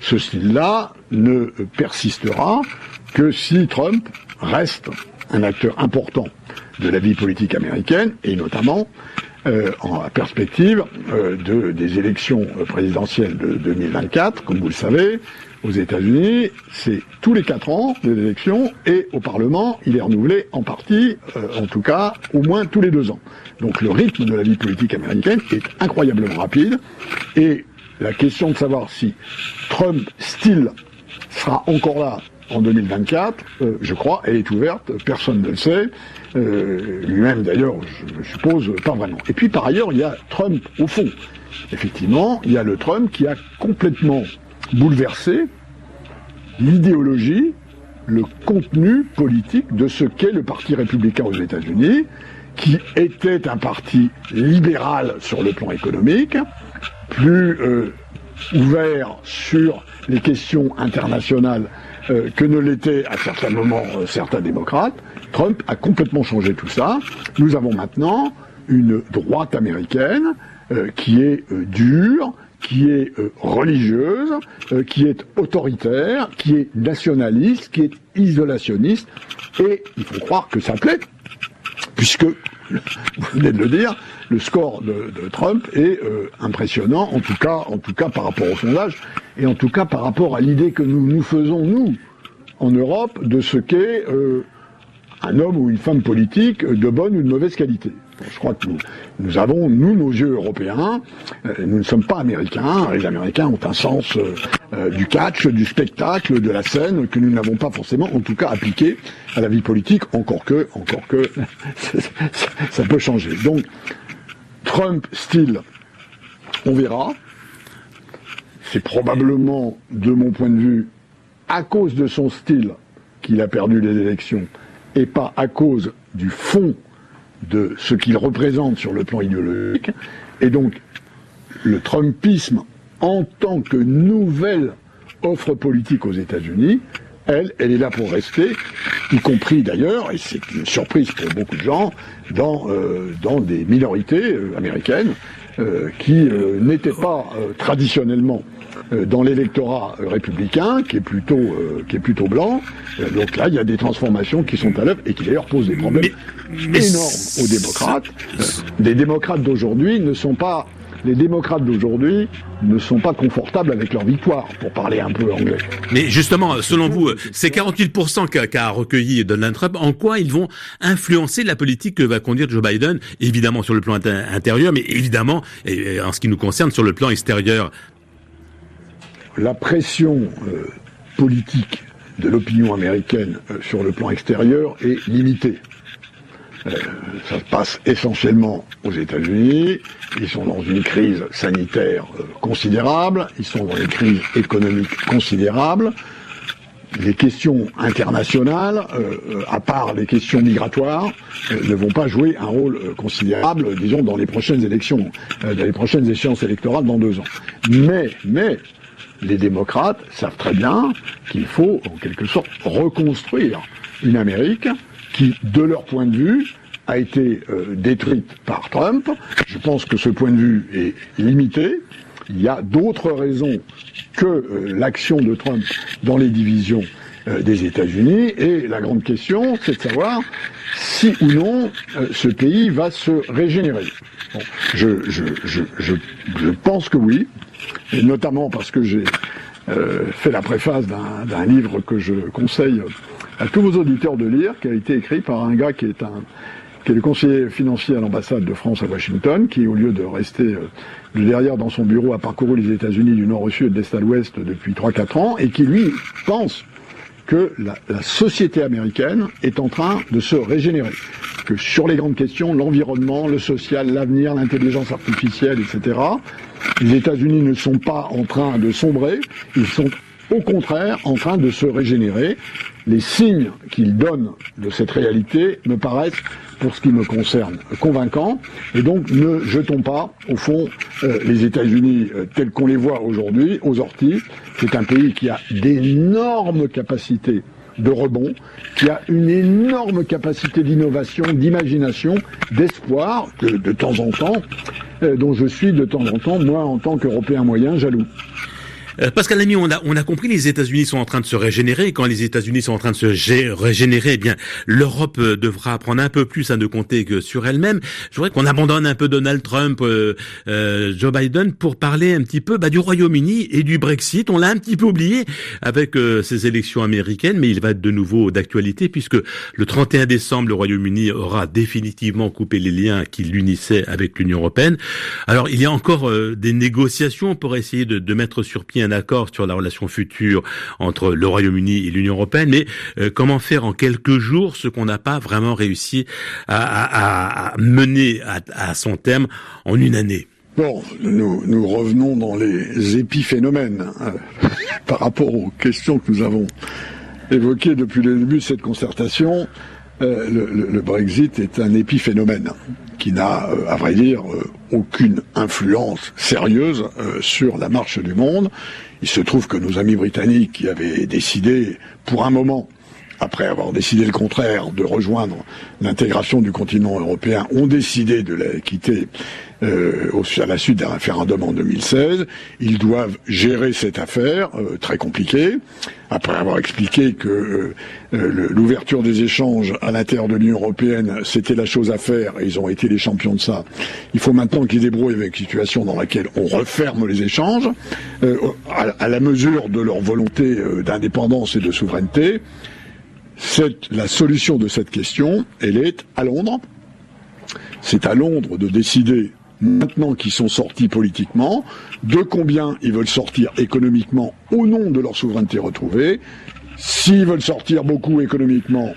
ce style-là ne persistera que si Trump reste un acteur important de la vie politique américaine, et notamment euh, en perspective euh, de, des élections présidentielles de 2024, comme vous le savez, aux États-Unis, c'est tous les quatre ans des élections, et au Parlement, il est renouvelé en partie, euh, en tout cas, au moins tous les deux ans. Donc le rythme de la vie politique américaine est incroyablement rapide, et la question de savoir si Trump style sera encore là en 2024, je crois, elle est ouverte, personne ne le sait. Euh, lui-même d'ailleurs, je, suppose, pas vraiment. Et puis par ailleurs, il y a Trump au fond. Effectivement, il y a le Trump qui a complètement bouleversé l'idéologie, le contenu politique de ce qu'est le Parti républicain aux États-Unis, qui était un parti libéral sur le plan économique, plus euh, ouvert sur les questions internationales euh, que ne l'étaient à certains moments certains démocrates, Trump a complètement changé tout ça. Nous avons maintenant une droite américaine euh, qui est euh, dure, qui est euh, religieuse, qui est autoritaire, qui est nationaliste, qui est isolationniste, et il faut croire que ça plaît, puisque, vous venez de le dire, le score de, Trump est impressionnant, en tout cas, en tout cas par rapport au sondage, et en tout cas par rapport à l'idée que nous nous faisons nous en Europe de ce qu'est un homme ou une femme politique de bonne ou de mauvaise qualité. Je crois que nous, avons, nous, nos yeux européens, euh, nous ne sommes pas américains. Les Américains ont un sens euh, euh, du catch, du spectacle, de la scène que nous n'avons pas forcément, en tout cas, appliqué à la vie politique, encore que, encore que, ça peut changer. Donc, Trump style, on verra. C'est probablement, de mon point de vue, à cause de son style qu'il a perdu les élections et pas à cause du fond de ce qu'il représente sur le plan idéologique. Et donc, le Trumpisme, en tant que nouvelle offre politique aux États-Unis, elle, elle est là pour rester, y compris d'ailleurs, et c'est une surprise pour beaucoup de gens, dans, euh, dans des minorités euh, américaines euh, qui n'étaient pas traditionnellement dans l'électorat républicain, qui est plutôt qui est plutôt blanc. donc là, il y a des transformations qui sont à l'œuvre et qui d'ailleurs posent des problèmes énormes aux démocrates. Les démocrates d'aujourd'hui ne sont pas les démocrates d'aujourd'hui ne sont pas confortables avec leur victoire, pour parler un peu anglais. Mais justement, selon vous, ces 48% qu'a recueilli Donald Trump, en quoi ils vont influencer la politique que va conduire Joe Biden, évidemment sur le plan intérieur, mais évidemment, en ce qui nous concerne, sur le plan extérieur La pression euh, politique de l'opinion américaine euh, sur le plan extérieur est limitée. Euh, ça se passe essentiellement aux États-Unis. Ils sont dans une crise sanitaire considérable. Ils sont dans une crise économique considérable. Les questions internationales, à part les questions migratoires, ne vont pas jouer un rôle considérable, disons, dans les prochaines élections, dans les prochaines échéances électorales dans deux ans. Mais, mais, les démocrates savent très bien qu'il faut, en quelque sorte, reconstruire une Amérique qui, de leur point de vue, a été euh, détruite par Trump. Je pense que ce point de vue est limité. Il y a d'autres raisons que euh, l'action de Trump dans les divisions euh, des États-Unis. Et la grande question, c'est de savoir si ou non ce pays va se régénérer. je, pense que oui, et notamment parce que j'ai fait la préface d'un livre que je conseille à tous vos auditeurs de lire, qui a été écrit par un gars qui est le conseiller financier à l'ambassade de France à Washington, qui au lieu de rester euh, de derrière dans son bureau a parcouru les États-Unis du nord au sud, de l'est à l'ouest depuis 3-4 ans, et qui lui pense que la, la, société américaine est en train de se régénérer. Que sur les grandes questions, l'environnement, le social, l'avenir, l'intelligence artificielle, etc., les États-Unis ne sont pas en train de sombrer, ils sont au contraire en train de se régénérer. Les signes qu'il donne de cette réalité me paraissent, pour ce qui me concerne, convaincants. Et donc ne jetons pas, au fond, euh, les États-Unis euh, tels qu'on les voit aujourd'hui aux orties. C'est un pays qui a d'énormes capacités de rebond, qui a une énorme capacité d'innovation, d'imagination, d'espoir, de, temps en temps, euh, dont je suis de temps en temps, moi en tant qu'Européen moyen, jaloux. Euh, Pascal Lamy, on a, on a compris, les États-Unis sont en train de se régénérer. Quand les États-Unis sont en train de se régénérer, eh bien, l'Europe euh, devra apprendre un peu plus à ne compter que sur elle-même. Je voudrais qu'on abandonne un peu Donald Trump, euh, euh, Joe Biden, pour parler un petit peu bah, du Royaume-Uni et du Brexit. On l'a un petit peu oublié avec ces élections américaines, mais il va être de nouveau d'actualité puisque le 31 décembre, le Royaume-Uni aura définitivement coupé les liens qui l'unissaient avec l'Union européenne. Alors, il y a encore des négociations pour essayer de, de mettre sur pied un accord sur la relation future entre le Royaume-Uni et l'Union européenne, mais euh, comment faire en quelques jours ce qu'on n'a pas vraiment réussi à, mener à, son terme en une année? Bon, nous, nous revenons dans les épiphénomènes hein, par rapport aux questions que nous avons évoquées depuis le début de cette concertation. Euh, le, Brexit est un épiphénomène qui n'a, euh, à vrai dire, aucune influence sérieuse sur la marche du monde. Il se trouve que nos amis britanniques qui avaient décidé, pour un moment, après avoir décidé le contraire, de rejoindre l'intégration du continent européen, ont décidé de la quitter euh, à la suite d'un référendum en 2016. Ils doivent gérer cette affaire euh, très compliquée. Après avoir expliqué que euh, l'ouverture des échanges à l'intérieur de l'Union européenne, c'était la chose à faire, et ils ont été les champions de ça. Il faut maintenant qu'ils débrouillent avec une situation dans laquelle on referme les échanges, à, la mesure de leur volonté d'indépendance et de souveraineté. La solution de cette question, elle est à Londres. C'est à Londres de décider maintenant qu'ils sont sortis politiquement, de combien ils veulent sortir économiquement au nom de leur souveraineté retrouvée. S'ils veulent sortir beaucoup économiquement,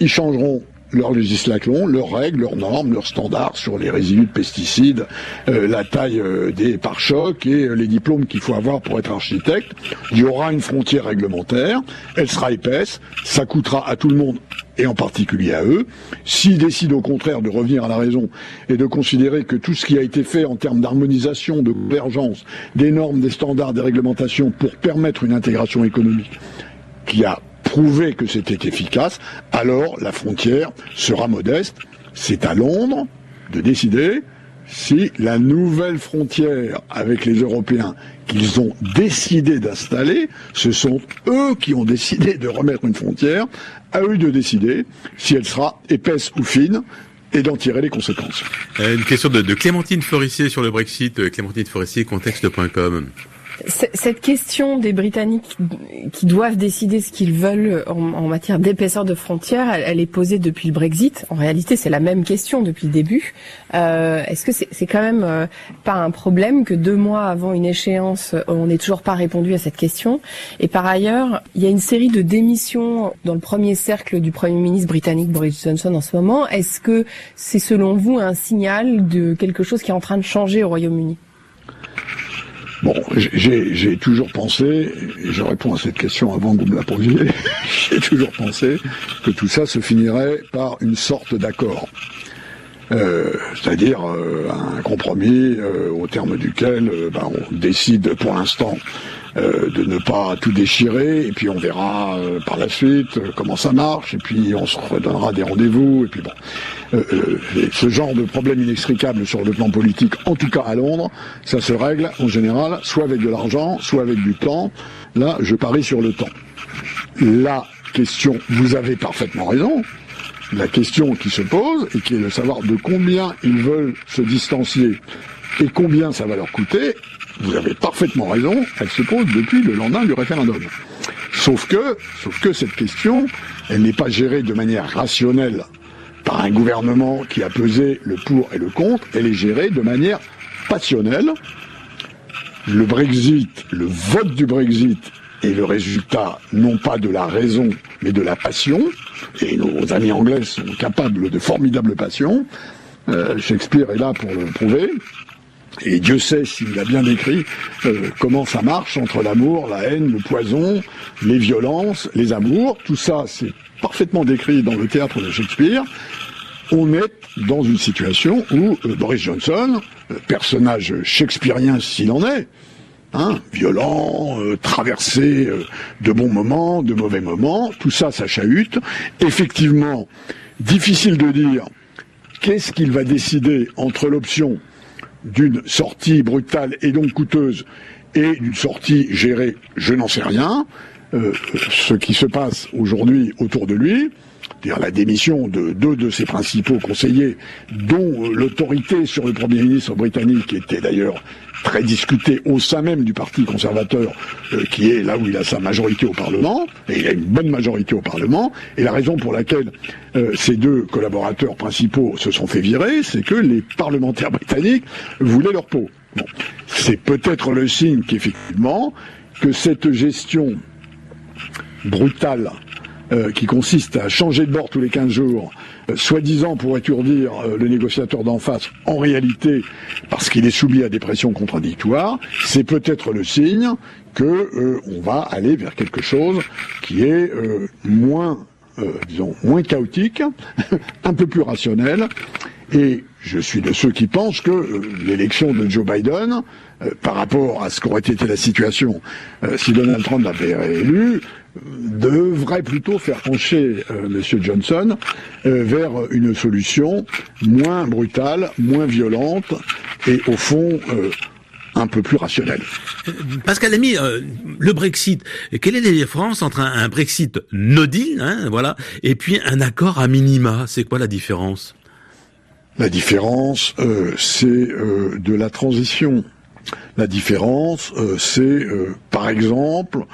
ils changeront leur législation, leurs règles, leurs normes, leurs standards sur les résidus de pesticides, euh, la taille euh, des pare-chocs et euh, les diplômes qu'il faut avoir pour être architecte. Il y aura une frontière réglementaire, elle sera épaisse, ça coûtera à tout le monde et en particulier à eux. S'ils décident au contraire de revenir à la raison et de considérer que tout ce qui a été fait en termes d'harmonisation, de convergence, des normes, des standards, des réglementations pour permettre une intégration économique qui a prouvé que c'était efficace, alors la frontière sera modeste. C'est à Londres de décider si la nouvelle frontière avec les Européens qu'ils ont décidé d'installer, ce sont eux qui ont décidé de remettre une frontière, à eux de décider si elle sera épaisse ou fine, et d'en tirer les conséquences. Euh, une question de, Clémentine Forissier sur le Brexit. Euh, Clémentine Forissier, contexte.com. Cette question des Britanniques qui doivent décider ce qu'ils veulent en, matière d'épaisseur de frontières, elle, est posée depuis le Brexit. En réalité, c'est la même question depuis le début. Euh, Est-ce que c'est quand même euh, pas un problème que deux mois avant une échéance, on n'ait toujours pas répondu à cette question? Et par ailleurs, il y a une série de démissions dans le premier cercle du Premier ministre britannique Boris Johnson en ce moment. Est-ce que c'est selon vous un signal de quelque chose qui est en train de changer au Royaume-Uni? Bon, j'ai toujours pensé, et je réponds à cette question avant que vous me la posiez, j'ai toujours pensé que tout ça se finirait par une sorte d'accord. Euh, c'est-à-dire euh, un compromis euh, au terme duquel ben, on décide pour l'instant de ne pas tout déchirer et puis on verra par la suite comment ça marche et puis on se redonnera des rendez-vous et puis bon. Ce genre de problème inextricable sur le plan politique en tout cas à Londres ça se règle en général soit avec de l'argent soit avec du temps. Là je parie sur le temps. La question vous avez parfaitement raison la question qui se pose et qui est de savoir de combien ils veulent se distancier et combien ça va leur coûter, vous avez parfaitement raison, elle se pose depuis le lendemain du référendum. Sauf que, sauf que cette question, elle n'est pas gérée de manière rationnelle par un gouvernement qui a pesé le pour et le contre, elle est gérée de manière passionnelle. Le Brexit, le vote du Brexit est le résultat non pas de la raison, mais de la passion et nos amis anglais sont capables de formidables passions. Euh, Shakespeare est là pour le prouver. Et Dieu sait s'il a bien décrit euh, comment ça marche entre l'amour, la haine, le poison, les violences, les amours. Tout ça, c'est parfaitement décrit dans le théâtre de Shakespeare. On est dans une situation où euh, Boris Johnson, personnage shakespearien s'il en est, Hein, violent, euh, traversé euh, de bons moments, de mauvais moments, tout ça, ça chahute. Effectivement, difficile de dire qu'est-ce qu'il va décider entre l'option d'une sortie brutale et donc coûteuse et d'une sortie gérée, je n'en sais rien. Euh, ce qui se passe aujourd'hui autour de lui, dire la démission de deux de ses principaux conseillers, dont l'autorité sur le Premier ministre britannique était d'ailleurs très discuté au sein même du Parti conservateur, euh, qui est là où il a sa majorité au Parlement, et il a une bonne majorité au Parlement, et la raison pour laquelle euh, ces deux collaborateurs principaux se sont fait virer, c'est que les parlementaires britanniques voulaient leur peau. C'est peut-être le signe qu'effectivement, que cette gestion brutale euh, qui consiste à changer de bord tous les 15 jours, euh, soi-disant pour étourdir euh, le négociateur d'en face, en réalité parce qu'il est soumis à des pressions contradictoires, c'est peut-être le signe que on va aller vers quelque chose qui est moins, disons, moins chaotique, un peu plus rationnel. Et je suis de ceux qui pensent que l'élection de Joe Biden, par rapport à ce qu'aurait été la situation si Donald Trump avait élu, devrait plutôt faire pencher euh, M. Johnson euh, vers une solution moins brutale, moins violente et au fond euh, un peu plus rationnelle. Pascal Ami, le Brexit, quelle est la différence entre un, Brexit no deal, hein, voilà, et puis un accord à minima? C'est quoi la différence? La différence, c'est de la transition. La différence, c'est par exemple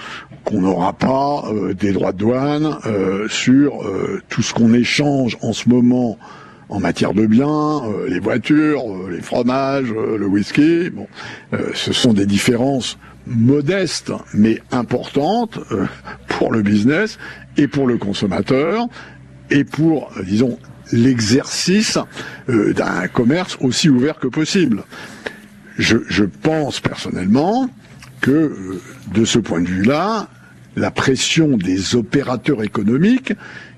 qu'on n'aura pas euh, des droits de douane euh, sur euh, tout ce qu'on échange en ce moment en matière de biens, les voitures, les fromages, le whisky. Bon, ce sont des différences modestes mais importantes pour le business et pour le consommateur et pour, disons, l'exercice d'un commerce aussi ouvert que possible. Je, je pense personnellement que euh, de ce point de vue-là, la pression des opérateurs économiques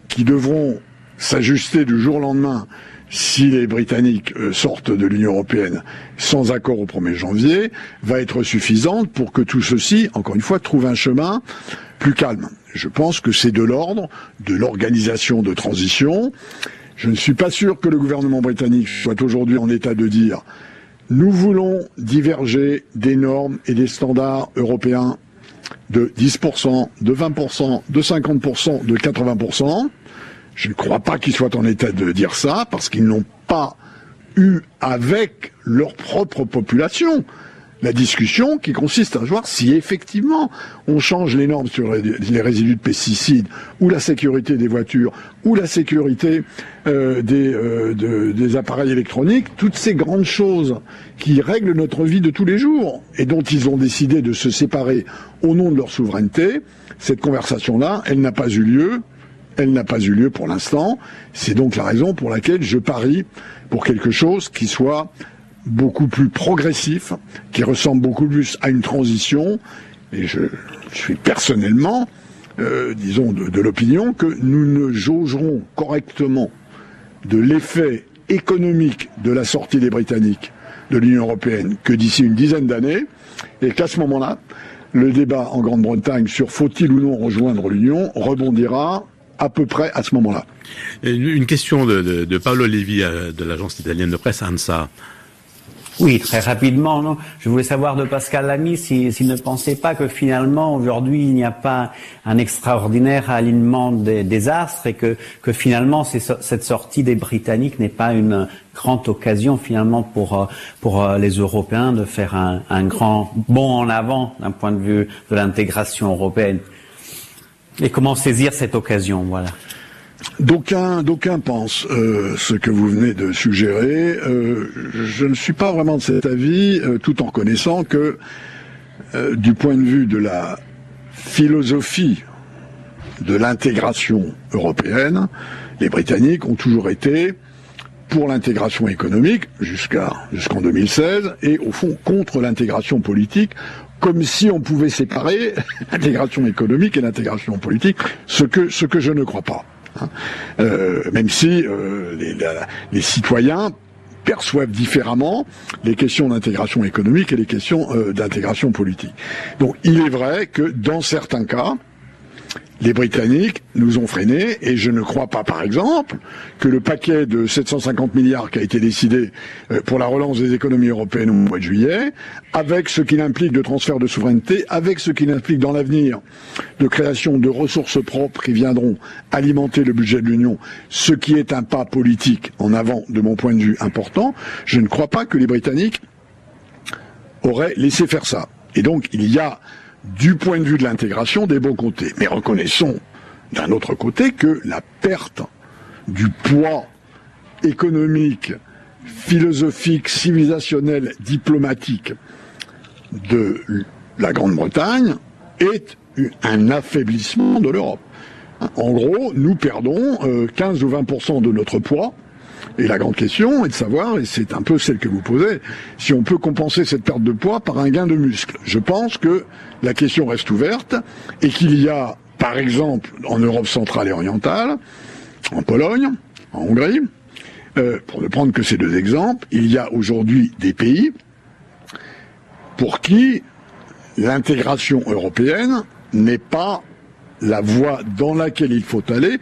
qui devront s'ajuster du jour au lendemain si les Britanniques euh, sortent de l'Union européenne sans accord au 1er janvier, va être suffisante pour que tout ceci, encore une fois, trouve un chemin plus calme. Je pense que c'est de l'ordre de l'organisation de transition. Je ne suis pas sûr que le gouvernement britannique soit aujourd'hui en état de dire nous voulons diverger des normes et des standards européens de 10%, de 20%, de 50%, de 80%. Je ne crois pas qu'ils soient en état de dire ça parce qu'ils n'ont pas eu avec leur propre population la discussion qui consiste à voir si effectivement on change les normes sur les résidus de pesticides ou la sécurité des voitures ou la sécurité euh, des, euh, des appareils électroniques, toutes ces grandes choses qui règlent notre vie de tous les jours et dont ils ont décidé de se séparer au nom de leur souveraineté, cette conversation-là, elle n'a pas eu lieu. Elle n'a pas eu lieu pour l'instant. C'est donc la raison pour laquelle je parie pour quelque chose qui soit beaucoup plus progressif, qui ressemble beaucoup plus à une transition. Et je, suis personnellement, euh, disons, de, l'opinion que nous ne jaugerons correctement de l'effet économique de la sortie des Britanniques de l'Union européenne que d'ici une dizaine d'années, et qu'à ce moment-là, le débat en Grande-Bretagne sur faut-il ou non rejoindre l'Union rebondira à peu près à ce moment-là. Une question de, de, Paolo Levi euh, de l'agence italienne de presse ANSA. Oui, très rapidement. Je voulais savoir de Pascal Lamy s'il ne pensait pas que finalement aujourd'hui il n'y a pas un extraordinaire alignement des, astres et que, finalement cette sortie des Britanniques n'est pas une grande occasion finalement pour euh, euh, les Européens de faire un, un grand bond en avant d'un point de vue de l'intégration européenne. Et comment saisir cette occasion, voilà. D'aucuns, d'aucuns pensent euh, ce que vous venez de suggérer. Euh, je ne suis pas vraiment de cet avis, euh, tout en reconnaissant que, du point de vue de la philosophie de l'intégration européenne, les Britanniques ont toujours été pour l'intégration économique jusqu'à jusqu'en 2016 et au fond contre l'intégration politique comme si on pouvait séparer l'intégration économique et l'intégration politique, ce que ce que je ne crois pas. Hein. Euh, même si euh, les, citoyens perçoivent différemment les questions d'intégration économique et les questions euh, d'intégration politique. Donc il est vrai que dans certains cas, les Britanniques nous ont freinés et je ne crois pas, par exemple, que le paquet de 750 milliards qui a été décidé euh, pour la relance des économies européennes au mois de juillet, avec ce qu'il implique de transfert de souveraineté, avec ce qu'il implique dans l'avenir de création de ressources propres qui viendront alimenter le budget de l'Union, ce qui est un pas politique en avant de mon point de vue important, je ne crois pas que les Britanniques auraient laissé faire ça. Et donc il y a du point de vue de l'intégration des bons côtés. Mais reconnaissons d'un autre côté que la perte du poids économique, philosophique, civilisationnel, diplomatique de la Grande-Bretagne est un affaiblissement de l'Europe. En gros, nous perdons 15 euh, ou 20% de notre poids et la grande question est de savoir, et c'est un peu celle que vous posez, si on peut compenser cette perte de poids par un gain de muscle. Je pense que la question reste ouverte et qu'il y a, par exemple, en Europe centrale et orientale, en Pologne, en Hongrie, euh, pour ne prendre que ces deux exemples, il y a aujourd'hui des pays pour qui l'intégration européenne n'est pas la voie dans laquelle il faut aller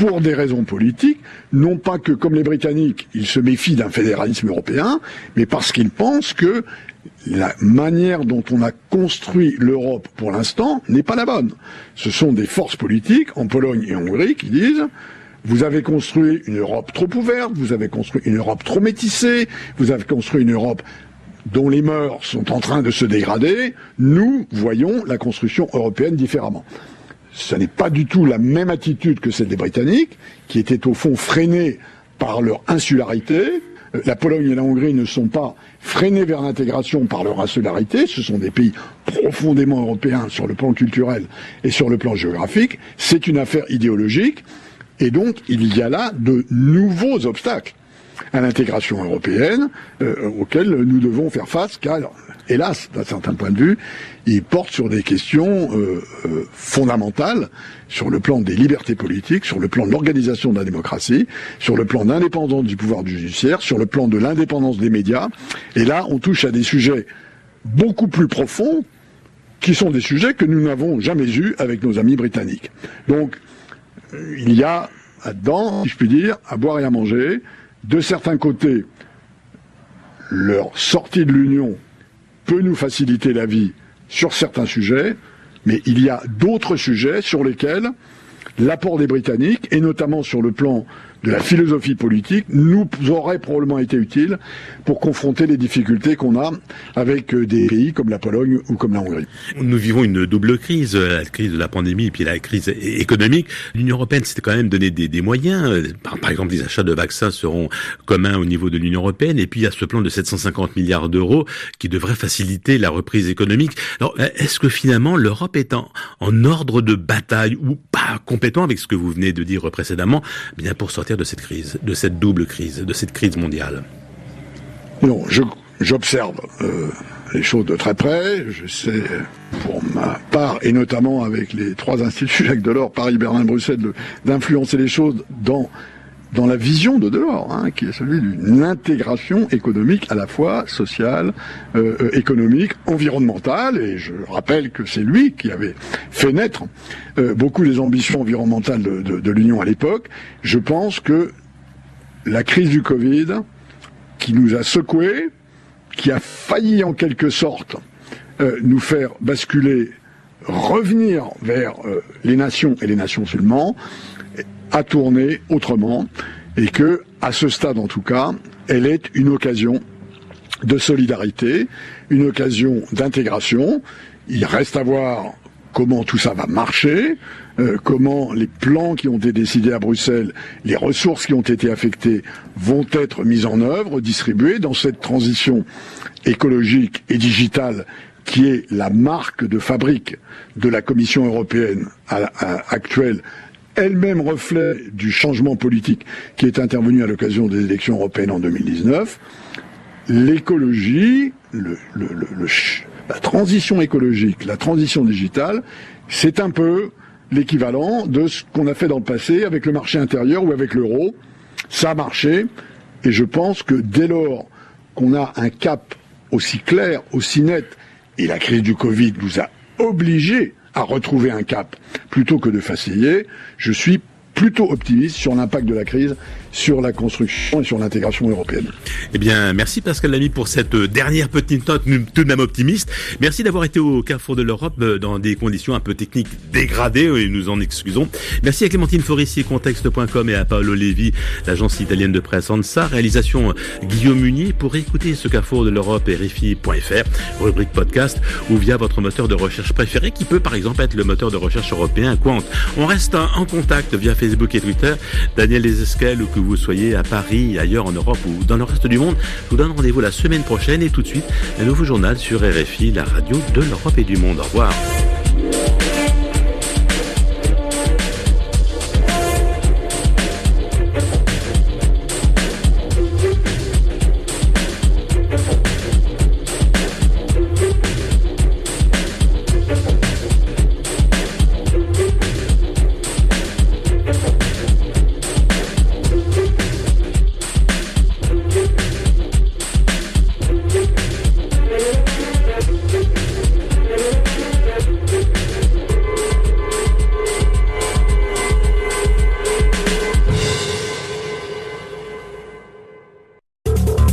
pour des raisons politiques, non pas que, comme les Britanniques, ils se méfient d'un fédéralisme européen, mais parce qu'ils pensent que la manière dont on a construit l'Europe pour l'instant n'est pas la bonne. Ce sont des forces politiques, en Pologne et en Hongrie, qui disent vous avez construit une Europe trop ouverte, vous avez construit une Europe trop métissée, vous avez construit une Europe dont les mœurs sont en train de se dégrader, nous voyons la construction européenne différemment ce n'est pas du tout la même attitude que celle des Britanniques, qui étaient au fond freinés par leur insularité. Euh, la Pologne et la Hongrie ne sont pas freinés vers l'intégration par leur insularité, ce sont des pays profondément européens sur le plan culturel et sur le plan géographique. C'est une affaire idéologique, et donc il y a là de nouveaux obstacles à l'intégration européenne euh, auxquels nous devons faire face, car hélas, d'un certain point de vue, il porte sur des questions euh, euh, fondamentales sur le plan des libertés politiques, sur le plan de l'organisation de la démocratie, sur le plan d'indépendance du pouvoir judiciaire, sur le plan de l'indépendance des médias. Et là, on touche à des sujets beaucoup plus profonds qui sont des sujets que nous n'avons jamais eus avec nos amis britanniques. Donc, il y a là-dedans, si je puis dire, à boire et à manger. De certains côtés, leur sortie de l'Union peut nous faciliter la vie sur certains sujets, mais il y a d'autres sujets sur lesquels l'apport des Britanniques, et notamment sur le plan de la philosophie politique nous aurait probablement été utile pour confronter les difficultés qu'on a avec euh, des pays comme la Pologne ou comme la Hongrie. Nous vivons une double crise, euh, la crise de la pandémie et puis la crise économique. L'Union européenne s'était quand même donné des, moyens. Par, par, exemple, les achats de vaccins seront communs au niveau de l'Union européenne. Et puis il y a ce plan de 750 milliards d'euros qui devrait faciliter la reprise économique. Alors, est-ce que finalement l'Europe est en, ordre de bataille ou pas complètement avec ce que vous venez de dire précédemment, eh bien pour sortir de cette crise, de cette double crise, de cette crise mondiale Non, j'observe euh, les choses de très près. Je sais, pour ma part, et notamment avec les trois instituts Jacques Delors, Paris, Berlin, Bruxelles, d'influencer les choses dans dans la vision de Delors, hein, qui est celui d'une intégration économique à la fois sociale, euh, euh, économique, environnementale, et je rappelle que c'est lui qui avait fait naître euh, beaucoup des ambitions environnementales de, de, de l'Union à l'époque. Je pense que la crise du Covid, qui nous a secoués, qui a failli en quelque sorte nous faire basculer, revenir vers les nations et les nations seulement, à tourner autrement et que, à ce stade en tout cas, elle est une occasion de solidarité, une occasion d'intégration. Il reste à voir comment tout ça va marcher, euh, comment les plans qui ont été décidés à Bruxelles, les ressources qui ont été affectées vont être mises en œuvre, distribuées dans cette transition écologique et digitale qui est la marque de fabrique de la Commission européenne actuelle elle-même reflet du changement politique qui est intervenu à l'occasion des élections européennes en 2019, l'écologie, la transition écologique, la transition digitale, c'est un peu l'équivalent de ce qu'on a fait dans le passé avec le marché intérieur ou avec l'euro. Ça a marché, et je pense que dès lors qu'on a un cap aussi clair, aussi net, et la crise du Covid nous a obligés à retrouver un cap. Plutôt que de faciliter, je suis plutôt optimiste sur l'impact de la crise sur la construction et sur l'intégration européenne. Eh bien, merci Pascal Lamy pour cette dernière petite note tout de même optimiste. Merci d'avoir été au carrefour de l'Europe euh, dans des conditions un peu techniques dégradées et nous en excusons. Merci à Clémentine Forissier, contexte.com et à Paolo Levi, l'agence italienne de presse ANSA. Réalisation euh, Guillaume Munier. Pour écouter ce carrefour de l'Europe, RFI.fr, rubrique podcast ou via votre moteur de recherche préféré qui peut par exemple être le moteur de recherche européen Quant. On reste en contact via Facebook et Twitter. Daniel Desesquelles ou que vous soyez à Paris, ailleurs en Europe ou dans le reste du monde. Je vous donne rendez-vous la semaine prochaine et tout de suite un nouveau journal sur RFI, la radio de l'Europe et du monde. Au revoir.